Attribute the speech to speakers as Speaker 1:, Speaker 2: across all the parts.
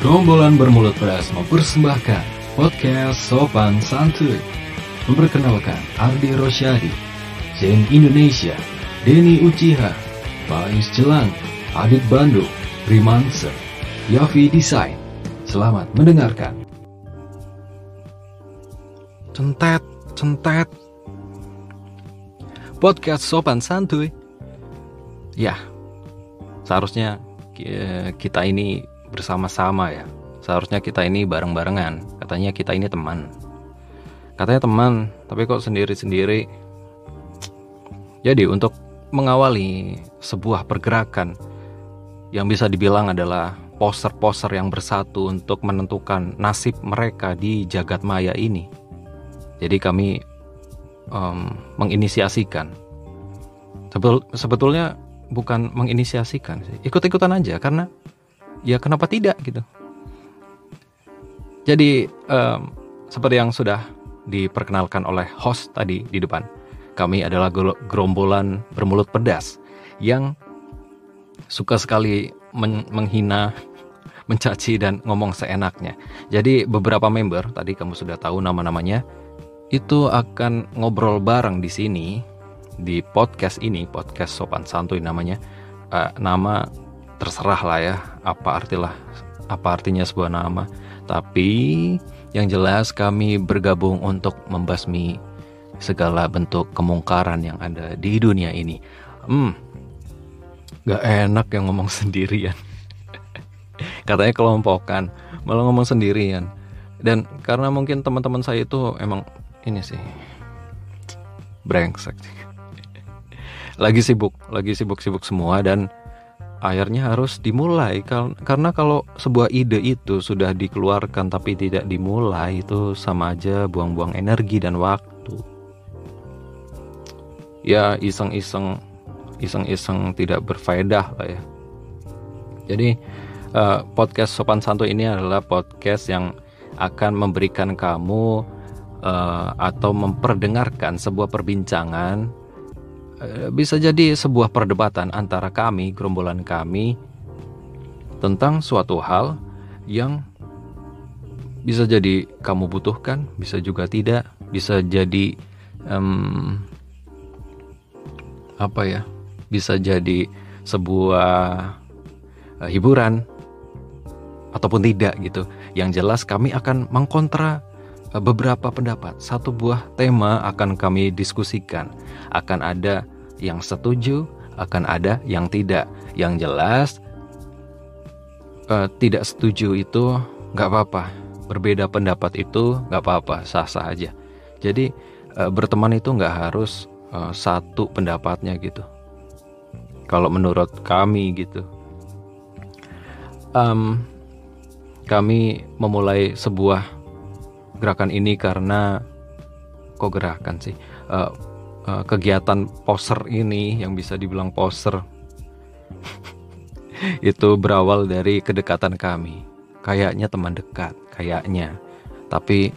Speaker 1: Gerombolan bermulut pedas mempersembahkan podcast Sopan Santuy. Memperkenalkan Ardi Rosyadi, Zen Indonesia, Denny Uchiha, Bais Jelang, Adit Bandung, Rimanse, Yavi Design. Selamat mendengarkan. Centet, centet. Podcast Sopan Santuy. Ya, seharusnya eh, kita ini bersama-sama ya. Seharusnya kita ini bareng-barengan. Katanya kita ini teman. Katanya teman, tapi kok sendiri-sendiri. Jadi untuk mengawali sebuah pergerakan yang bisa dibilang adalah poster-poster yang bersatu untuk menentukan nasib mereka di jagat maya ini. Jadi kami um, menginisiasikan. Sebetul, sebetulnya bukan menginisiasikan ikut-ikutan aja karena ya kenapa tidak gitu. Jadi um, seperti yang sudah diperkenalkan oleh host tadi di depan kami adalah gerombolan bermulut pedas yang suka sekali men menghina mencaci dan ngomong seenaknya. Jadi beberapa member tadi kamu sudah tahu nama-namanya itu akan ngobrol bareng di sini di podcast ini podcast sopan santuy namanya uh, nama terserah lah ya apa artilah apa artinya sebuah nama. Tapi yang jelas kami bergabung untuk membasmi segala bentuk kemungkaran yang ada di dunia ini. Hmm gak enak yang ngomong sendirian. Katanya kelompokan malah ngomong sendirian. Dan karena mungkin teman-teman saya itu emang ini sih brengsek. Lagi sibuk lagi sibuk-sibuk semua dan akhirnya harus dimulai. Karena kalau sebuah ide itu sudah dikeluarkan tapi tidak dimulai itu sama aja buang-buang energi dan waktu. Ya iseng-iseng iseng-iseng tidak berfaedah lah ya. Jadi uh, podcast sopan santuy ini adalah podcast yang akan memberikan kamu uh, atau memperdengarkan sebuah perbincangan Eh, bisa jadi sebuah perdebatan antara kami, gerombolan kami, tentang suatu hal yang bisa jadi kamu butuhkan, bisa juga tidak, bisa jadi um, apa ya, bisa jadi sebuah uh, hiburan ataupun tidak gitu. Yang jelas kami akan mengkontra eh, beberapa pendapat. Satu buah tema akan kami diskusikan. Akan ada yang setuju, akan ada yang tidak. Yang jelas, uh, tidak setuju itu nggak apa-apa. Berbeda pendapat itu nggak apa-apa, sah-sah aja. Jadi uh, berteman itu nggak harus uh, satu pendapatnya gitu. Kalau menurut kami gitu, um, kami memulai sebuah gerakan ini karena kok gerakan sih uh, uh, kegiatan poser ini yang bisa dibilang poser itu berawal dari kedekatan kami. Kayaknya teman dekat, kayaknya. Tapi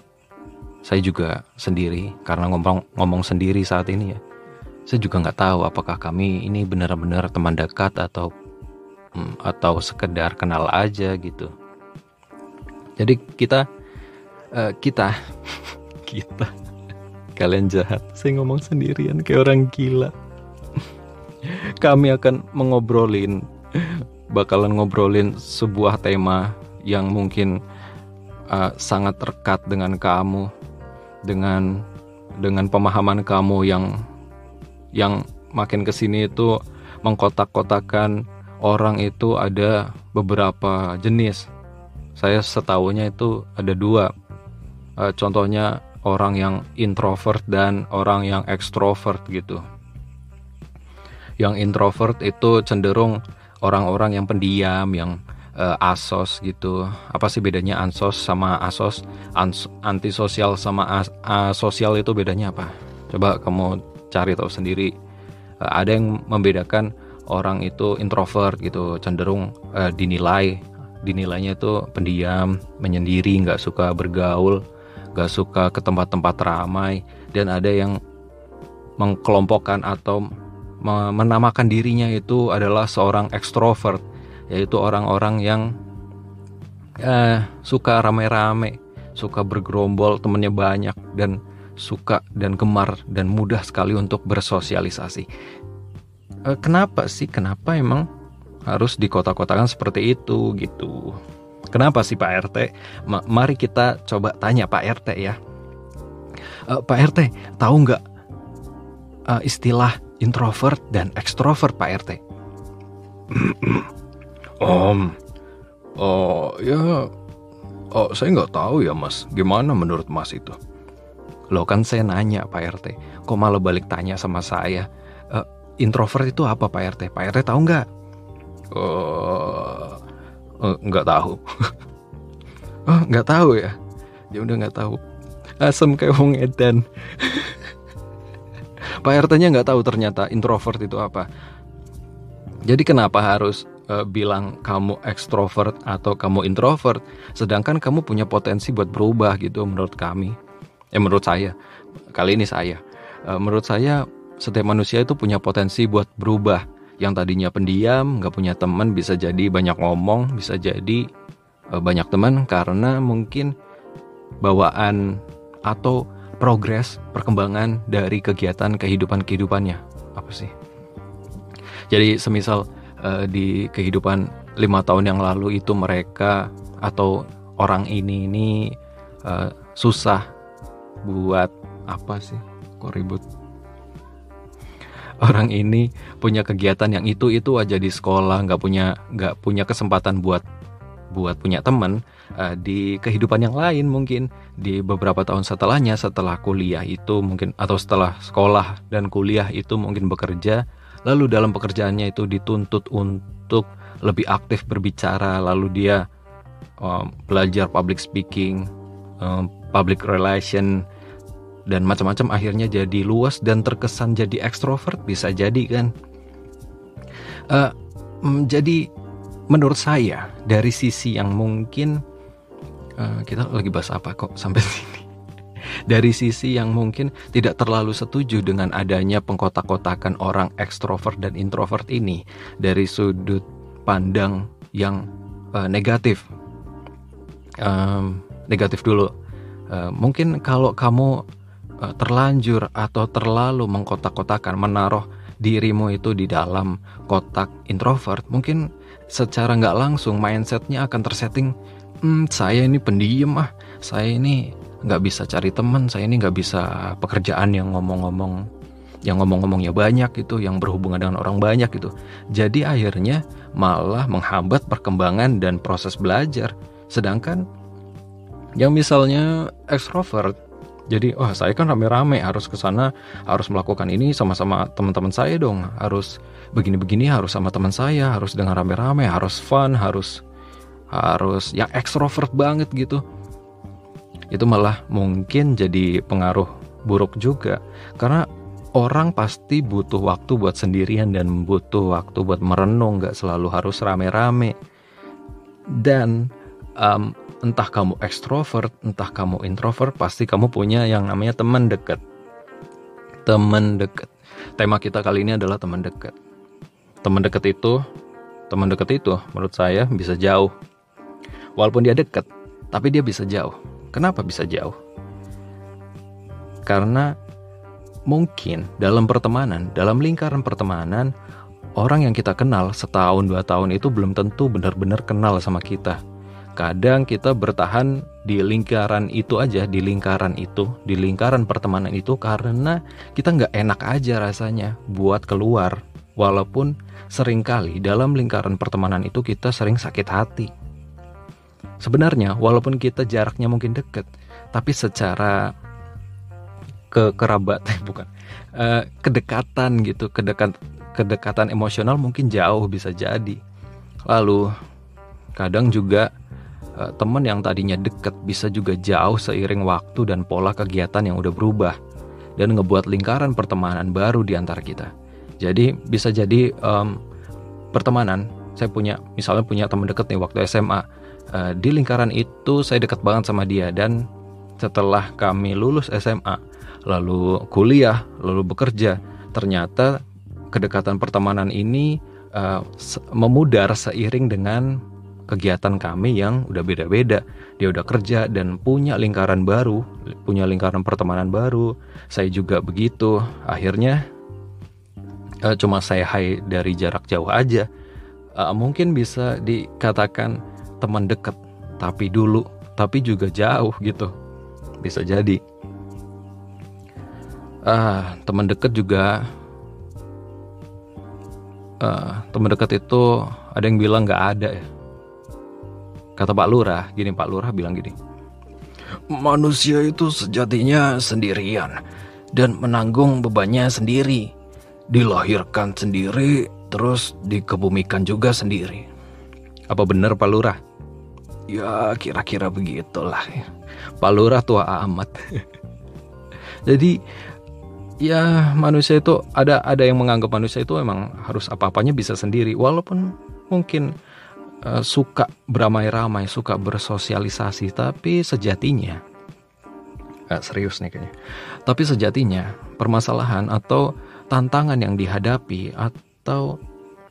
Speaker 1: saya juga sendiri karena ngomong ngomong sendiri saat ini ya. Saya juga nggak tahu apakah kami ini benar-benar teman dekat atau hmm, atau sekedar kenal aja gitu. Jadi kita uh, kita kita Kalian jahat, saya ngomong sendirian kayak orang gila. Kami akan mengobrolin, bakalan ngobrolin sebuah tema yang mungkin uh, sangat terkat dengan kamu, dengan dengan pemahaman kamu yang yang makin ke sini itu mengkotak-kotakan orang itu ada beberapa jenis. Saya setahunya itu ada dua. Uh, contohnya orang yang introvert dan orang yang ekstrovert gitu. Yang introvert itu cenderung orang-orang yang pendiam, yang uh, asos gitu. Apa sih bedanya ansos sama asos? Ans antisosial sama as asosial itu bedanya apa? Coba kamu cari tahu sendiri. Uh, ada yang membedakan orang itu introvert gitu, cenderung uh, dinilai dinilainya itu pendiam, menyendiri, nggak suka bergaul gak suka ke tempat-tempat ramai dan ada yang mengkelompokkan atau menamakan dirinya itu adalah seorang ekstrovert yaitu orang-orang yang uh, suka rame-rame, suka bergerombol, temennya banyak dan suka dan gemar dan mudah sekali untuk bersosialisasi. Uh, kenapa sih? Kenapa emang harus di kota-kotakan seperti itu gitu? Kenapa sih Pak RT? Ma mari kita coba tanya Pak RT ya. Uh, Pak RT, tahu nggak uh, istilah introvert dan ekstrovert Pak RT?
Speaker 2: Om, oh ya, oh saya nggak tahu ya Mas. Gimana menurut Mas itu?
Speaker 1: Lo kan saya nanya Pak RT, kok malah balik tanya sama saya? Uh, introvert itu apa Pak RT? Pak RT tahu nggak?
Speaker 2: Uh, nggak tahu.
Speaker 1: oh nggak tahu ya? Dia udah nggak tahu. Asam kayak wong edan. Pak RT-nya nggak tahu ternyata introvert itu apa. Jadi kenapa harus uh, bilang kamu ekstrovert atau kamu introvert, sedangkan kamu punya potensi buat berubah gitu menurut kami. Ya menurut saya, kali ini saya. Uh, menurut saya setiap manusia itu punya potensi buat berubah. Yang tadinya pendiam, nggak punya teman, bisa jadi banyak ngomong, bisa jadi uh, banyak teman karena mungkin bawaan atau progres perkembangan dari kegiatan kehidupan kehidupannya apa sih jadi semisal uh, di kehidupan lima tahun yang lalu itu mereka atau orang ini ini uh, susah buat apa sih? Kok ribut? Orang ini punya kegiatan yang itu itu aja di sekolah, nggak punya nggak punya kesempatan buat buat punya teman uh, di kehidupan yang lain mungkin di beberapa tahun setelahnya setelah kuliah itu mungkin atau setelah sekolah dan kuliah itu mungkin bekerja lalu dalam pekerjaannya itu dituntut untuk lebih aktif berbicara lalu dia um, belajar public speaking um, public relation dan macam-macam akhirnya jadi luas dan terkesan jadi ekstrovert bisa jadi kan uh, jadi menurut saya dari sisi yang mungkin uh, kita lagi bahas apa kok sampai sini dari sisi yang mungkin tidak terlalu setuju dengan adanya pengkotak-kotakan orang ekstrovert dan introvert ini dari sudut pandang yang uh, negatif. Um, negatif dulu. Uh, mungkin kalau kamu terlanjur atau terlalu mengkotak-kotakan menaruh dirimu itu di dalam kotak introvert, mungkin secara nggak langsung mindsetnya akan tersetting, hmm, saya ini pendiam ah, saya ini nggak bisa cari teman saya ini nggak bisa pekerjaan yang ngomong-ngomong yang ngomong-ngomongnya banyak itu yang berhubungan dengan orang banyak itu jadi akhirnya malah menghambat perkembangan dan proses belajar. Sedangkan yang misalnya ekstrovert jadi oh saya kan rame-rame harus ke sana harus melakukan ini sama-sama teman-teman saya dong. Harus begini-begini harus sama teman saya harus dengan rame-rame harus fun harus harus yang ekstrovert banget gitu. Itu malah mungkin jadi pengaruh buruk juga. Karena orang pasti butuh waktu buat sendirian dan butuh waktu buat merenung nggak selalu harus rame-rame. Dan um, entah kamu ekstrovert entah kamu introvert pasti kamu punya yang namanya teman dekat. Teman dekat. Tema kita kali ini adalah teman dekat. Teman dekat itu teman dekat itu menurut saya bisa jauh. Walaupun dia dekat tapi dia bisa jauh. Kenapa bisa jauh? Karena mungkin dalam pertemanan, dalam lingkaran pertemanan, orang yang kita kenal setahun dua tahun itu belum tentu benar-benar kenal sama kita. Kadang kita bertahan di lingkaran itu aja, di lingkaran itu, di lingkaran pertemanan itu karena kita nggak enak aja rasanya buat keluar. Walaupun sering kali dalam lingkaran pertemanan itu kita sering sakit hati Sebenarnya walaupun kita jaraknya mungkin dekat, tapi secara ke kerabat bukan uh, kedekatan gitu, kedekat kedekatan emosional mungkin jauh bisa jadi. Lalu kadang juga teman yang tadinya dekat bisa juga jauh seiring waktu dan pola kegiatan yang udah berubah dan ngebuat lingkaran pertemanan baru di antara kita. Jadi bisa jadi um, pertemanan saya punya misalnya punya teman dekat nih waktu SMA uh, di lingkaran itu saya dekat banget sama dia dan setelah kami lulus SMA lalu kuliah lalu bekerja ternyata kedekatan pertemanan ini uh, memudar seiring dengan kegiatan kami yang udah beda-beda. Dia udah kerja dan punya lingkaran baru, punya lingkaran pertemanan baru. Saya juga begitu. Akhirnya uh, cuma saya hai dari jarak jauh aja. Uh, mungkin bisa dikatakan teman dekat, tapi dulu, tapi juga jauh gitu. Bisa jadi. Uh, teman dekat juga uh, teman dekat itu ada yang bilang nggak ada ya Kata Pak Lurah, gini Pak Lurah bilang gini.
Speaker 2: Manusia itu sejatinya sendirian dan menanggung bebannya sendiri. Dilahirkan sendiri, terus dikebumikan juga sendiri.
Speaker 1: Apa benar Pak Lurah?
Speaker 2: Ya kira-kira begitulah.
Speaker 1: Pak Lurah tua amat. Jadi ya manusia itu ada ada yang menganggap manusia itu memang harus apa-apanya bisa sendiri walaupun mungkin uh, suka beramai-ramai, suka bersosialisasi, tapi sejatinya uh, serius nih kayaknya. Tapi sejatinya permasalahan atau tantangan yang dihadapi atau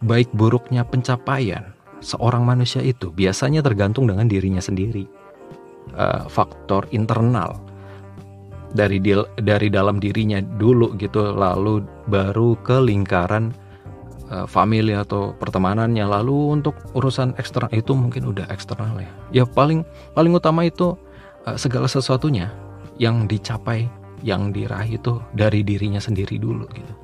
Speaker 1: baik buruknya pencapaian seorang manusia itu biasanya tergantung dengan dirinya sendiri. Uh, faktor internal dari dari dalam dirinya dulu gitu lalu baru ke lingkaran uh, family atau pertemanannya. Lalu untuk urusan eksternal itu mungkin udah eksternal ya. Ya paling paling utama itu uh, segala sesuatunya yang dicapai yang diraih itu dari dirinya sendiri dulu gitu.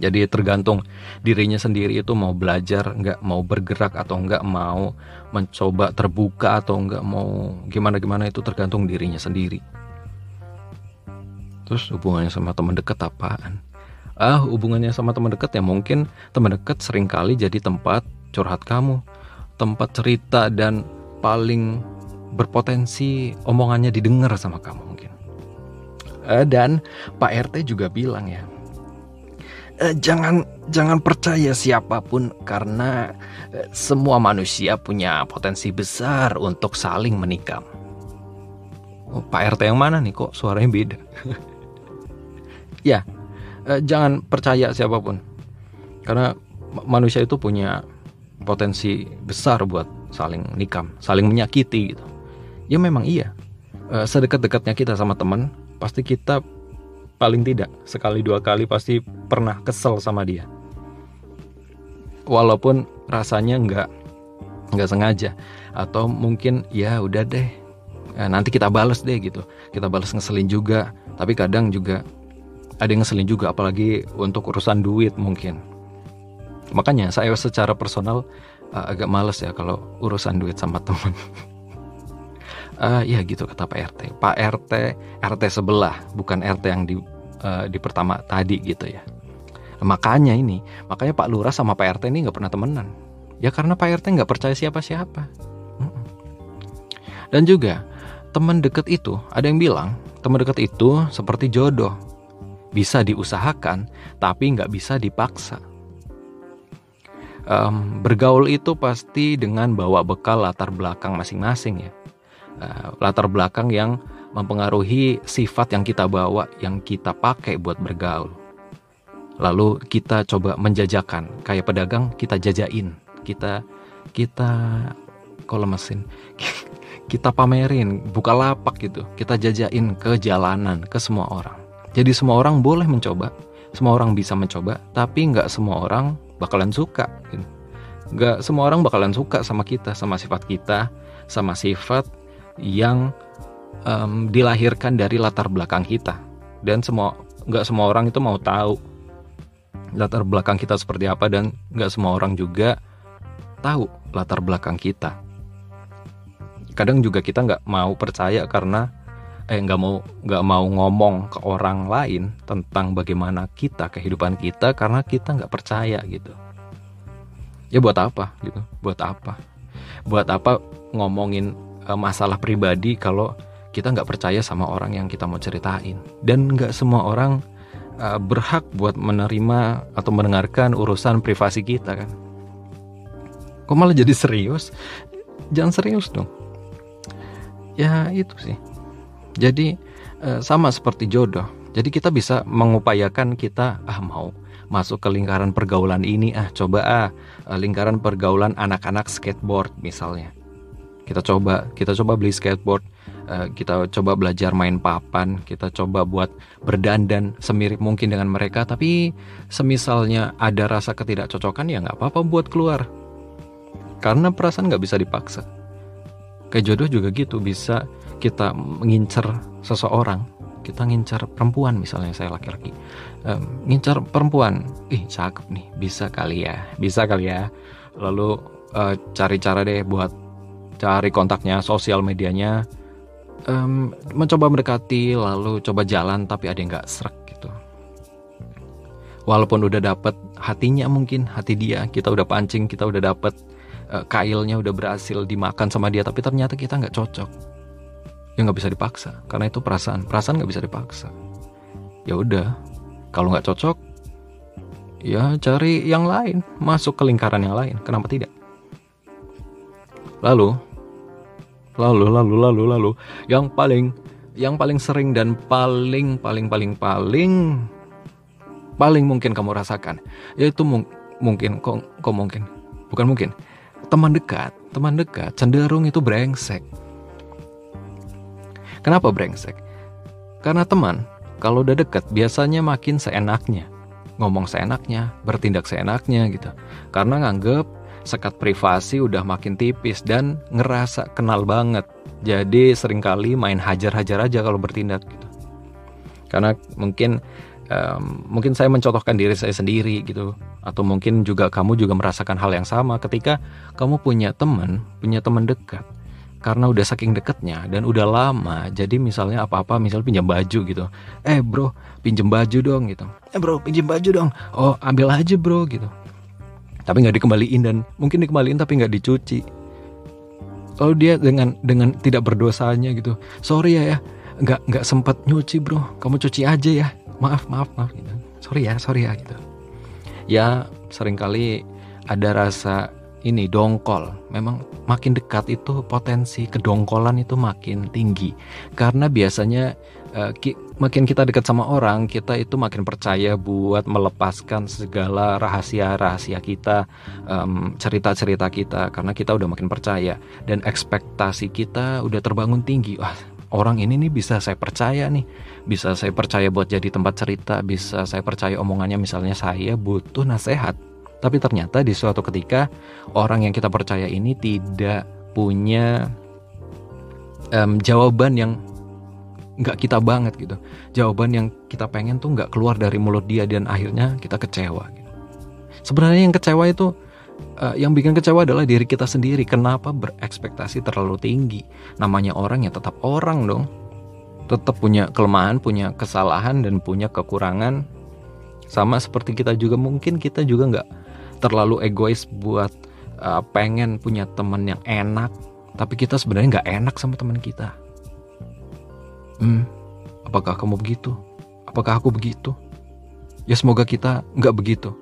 Speaker 1: Jadi tergantung dirinya sendiri itu mau belajar nggak mau bergerak atau nggak mau mencoba terbuka atau nggak mau gimana gimana itu tergantung dirinya sendiri. Terus hubungannya sama teman dekat apaan ah hubungannya sama teman dekat ya mungkin teman dekat sering kali jadi tempat curhat kamu tempat cerita dan paling berpotensi omongannya didengar sama kamu mungkin. Uh, dan Pak RT juga bilang ya
Speaker 2: uh, jangan jangan percaya siapa pun karena uh, semua manusia punya potensi besar untuk saling menikam.
Speaker 1: Oh, Pak RT yang mana nih? Kok suaranya beda? Ya eh, jangan percaya siapa pun karena manusia itu punya potensi besar buat saling nikam, saling menyakiti gitu. Ya memang iya. Eh, sedekat-dekatnya kita sama teman, pasti kita paling tidak sekali dua kali pasti pernah kesel sama dia. Walaupun rasanya nggak nggak sengaja atau mungkin ya udah deh eh, nanti kita balas deh gitu kita balas ngeselin juga tapi kadang juga ada yang ngeselin juga apalagi untuk urusan duit mungkin. Makanya saya secara personal uh, agak males ya kalau urusan duit sama teman. Uh, ya gitu kata Pak RT Pak RT RT sebelah bukan RT yang di uh, di pertama tadi gitu ya. Makanya ini makanya Pak Lurah sama Pak RT ini nggak pernah temenan. Ya karena Pak RT nggak percaya siapa-siapa. Dan juga teman deket itu ada yang bilang teman deket itu seperti jodoh bisa diusahakan, tapi nggak bisa dipaksa. Um, bergaul itu pasti dengan bawa bekal latar belakang masing-masing ya, uh, latar belakang yang mempengaruhi sifat yang kita bawa, yang kita pakai buat bergaul. Lalu kita coba menjajakan, kayak pedagang kita jajain, kita kita kalau mesin kita pamerin, buka lapak gitu, kita jajain ke jalanan ke semua orang jadi semua orang boleh mencoba, semua orang bisa mencoba, tapi nggak semua orang bakalan suka. Gitu. Nggak semua orang bakalan suka sama kita, sama sifat kita, sama sifat yang um, dilahirkan dari latar belakang kita. Dan semua nggak semua orang itu mau tahu latar belakang kita seperti apa dan nggak semua orang juga tahu latar belakang kita. Kadang juga kita nggak mau percaya karena eh nggak mau nggak mau ngomong ke orang lain tentang bagaimana kita kehidupan kita karena kita nggak percaya gitu. Ya buat apa gitu? Buat apa? Buat apa ngomongin uh, masalah pribadi kalau kita nggak percaya sama orang yang kita mau ceritain? Dan nggak semua orang uh, berhak buat menerima atau mendengarkan urusan privasi kita kan? Kok malah jadi serius? Jangan serius dong. Ya itu sih jadi eh, sama seperti jodoh. Jadi kita bisa mengupayakan kita ah mau masuk ke lingkaran pergaulan ini. Ah coba ah eh, lingkaran pergaulan anak-anak skateboard misalnya. Kita coba kita coba beli skateboard eh, kita coba belajar main papan kita coba buat berdandan semirip mungkin dengan mereka tapi semisalnya ada rasa ketidakcocokan ya nggak apa-apa buat keluar. Karena perasaan nggak bisa dipaksa. Kayak jodoh juga gitu bisa kita mengincar seseorang kita ngincar perempuan misalnya saya laki-laki. Um, ngincar perempuan ih cakep nih bisa kali ya bisa kali ya. Lalu uh, cari cara deh buat cari kontaknya sosial medianya. Um, mencoba mendekati lalu coba jalan tapi ada yang nggak serak gitu. Walaupun udah dapet hatinya mungkin hati dia kita udah pancing kita udah dapet uh, kailnya udah berhasil dimakan sama dia tapi ternyata kita nggak cocok ya nggak bisa dipaksa. Karena itu perasaan. Perasaan nggak bisa dipaksa. Ya udah. Kalau nggak cocok ya cari yang lain. Masuk ke lingkaran yang lain. Kenapa tidak? Lalu lalu lalu lalu lalu. Yang paling yang paling sering dan paling paling paling paling paling mungkin kamu rasakan yaitu mung mungkin kok kok mungkin? Bukan mungkin. Teman dekat teman dekat cenderung itu brengsek Kenapa brengsek? Karena teman, kalau udah deket biasanya makin seenaknya. Ngomong seenaknya, bertindak seenaknya gitu. Karena nganggep sekat privasi udah makin tipis dan ngerasa kenal banget. Jadi sering kali main hajar-hajar aja kalau bertindak gitu. Karena mungkin um, mungkin saya mencontohkan diri saya sendiri gitu atau mungkin juga kamu juga merasakan hal yang sama ketika kamu punya teman, punya teman dekat karena udah saking deketnya dan udah lama jadi misalnya apa-apa misal pinjam baju gitu. Eh bro pinjam baju dong gitu. Eh bro pinjam baju dong. Oh ambil aja bro gitu. Tapi nggak dikembaliin dan mungkin dikembaliin tapi nggak dicuci. Lalu dia dengan dengan tidak berdosanya gitu sorry ya ya. Nggak nggak sempat nyuci bro. Kamu cuci aja ya. Maaf maaf maaf gitu. Sorry ya sorry ya gitu. Ya sering kali ada rasa ini dongkol. Memang makin dekat itu potensi kedongkolan itu makin tinggi. Karena biasanya ki makin kita dekat sama orang, kita itu makin percaya buat melepaskan segala rahasia-rahasia kita, cerita-cerita kita karena kita udah makin percaya dan ekspektasi kita udah terbangun tinggi. Wah, orang ini nih bisa saya percaya nih, bisa saya percaya buat jadi tempat cerita, bisa saya percaya omongannya misalnya saya butuh nasihat tapi ternyata di suatu ketika orang yang kita percaya ini tidak punya um, jawaban yang nggak kita banget gitu. Jawaban yang kita pengen tuh nggak keluar dari mulut dia dan akhirnya kita kecewa. Gitu. Sebenarnya yang kecewa itu uh, yang bikin kecewa adalah diri kita sendiri. Kenapa berekspektasi terlalu tinggi? Namanya orang ya tetap orang dong. Tetap punya kelemahan, punya kesalahan dan punya kekurangan. Sama seperti kita juga mungkin kita juga nggak terlalu egois buat uh, pengen punya teman yang enak tapi kita sebenarnya nggak enak sama teman kita. Hmm apakah kamu begitu? Apakah aku begitu? Ya semoga kita nggak begitu.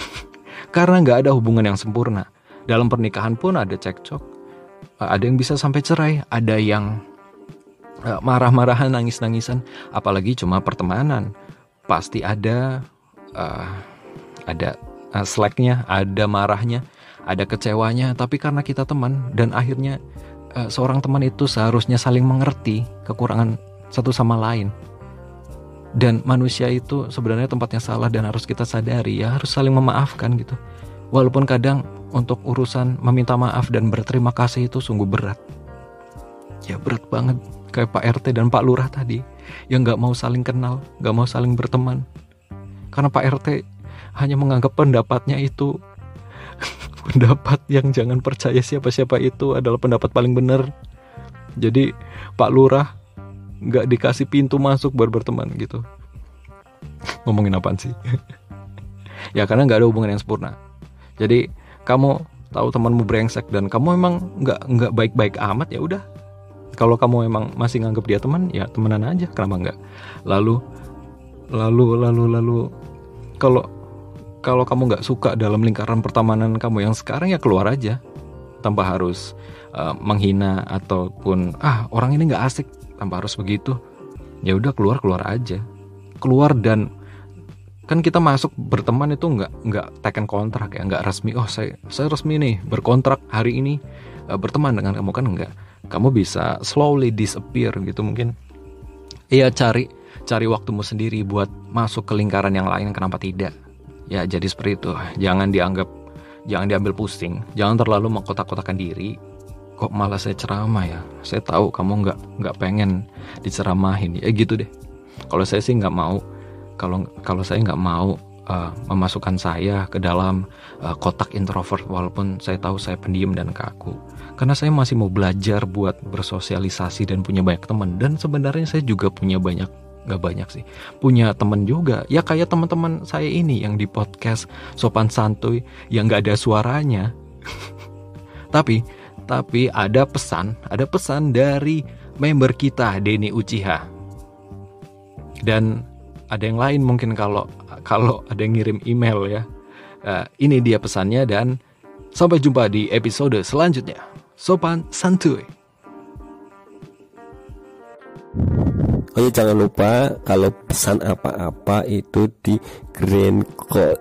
Speaker 1: Karena nggak ada hubungan yang sempurna. Dalam pernikahan pun ada cekcok. Uh, ada yang bisa sampai cerai ada yang uh, marah-marahan nangis-nangisan. Apalagi cuma pertemanan. Pasti ada uh, ada uh, slacknya, ada marahnya, ada kecewanya, tapi karena kita teman dan akhirnya uh, seorang teman itu seharusnya saling mengerti kekurangan satu sama lain. Dan manusia itu sebenarnya tempatnya salah dan harus kita sadari ya harus saling memaafkan gitu. Walaupun kadang untuk urusan meminta maaf dan berterima kasih itu sungguh berat. Ya berat banget kayak Pak RT dan Pak Lurah tadi yang nggak mau saling kenal, nggak mau saling berteman. Karena Pak RT hanya menganggap pendapatnya itu pendapat yang jangan percaya siapa-siapa itu adalah pendapat paling benar. Jadi Pak Lurah nggak dikasih pintu masuk baru berteman gitu. Ngomongin apaan sih? ya karena nggak ada hubungan yang sempurna. Jadi kamu tahu temanmu brengsek dan kamu emang nggak nggak baik-baik amat ya udah. Kalau kamu emang masih nganggap dia teman ya temenan aja kenapa nggak? Lalu lalu lalu lalu kalau kalau kamu nggak suka dalam lingkaran pertemanan kamu yang sekarang ya keluar aja. Tanpa harus uh, menghina ataupun ah orang ini nggak asik. Tanpa harus begitu. Ya udah keluar keluar aja. Keluar dan kan kita masuk berteman itu nggak nggak teken kontrak ya nggak resmi oh saya saya resmi nih berkontrak hari ini uh, berteman dengan kamu. Kan nggak. Kamu bisa slowly disappear gitu mungkin. Iya cari cari waktumu sendiri buat masuk ke lingkaran yang lain kenapa tidak ya jadi seperti itu. Jangan dianggap jangan diambil pusing. Jangan terlalu mengkotak-kotakan diri. Kok malah saya ceramah ya? Saya tahu kamu nggak nggak pengen diceramahin. Ya gitu deh. Kalau saya sih nggak mau kalau kalau saya nggak mau uh, memasukkan saya ke dalam uh, kotak introvert walaupun saya tahu saya pendiam dan kaku. Karena saya masih mau belajar buat bersosialisasi dan punya banyak teman. Dan sebenarnya saya juga punya banyak nggak banyak sih punya temen juga ya kayak teman-teman saya ini yang di podcast sopan santuy yang nggak ada suaranya tapi tapi ada pesan ada pesan dari member kita Denny Uchiha dan ada yang lain mungkin kalau kalau ada yang ngirim email ya. Uh, ini dia pesannya dan sampai jumpa di episode selanjutnya. Sopan santuy.
Speaker 3: Oh ya jangan lupa kalau pesan apa-apa itu di Green Code.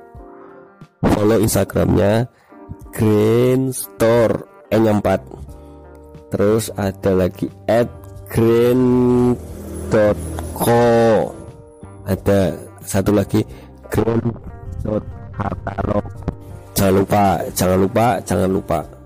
Speaker 3: Follow Instagramnya Green Store N4. Terus ada lagi at green.co ada satu lagi ground.catalog jangan lupa jangan lupa jangan lupa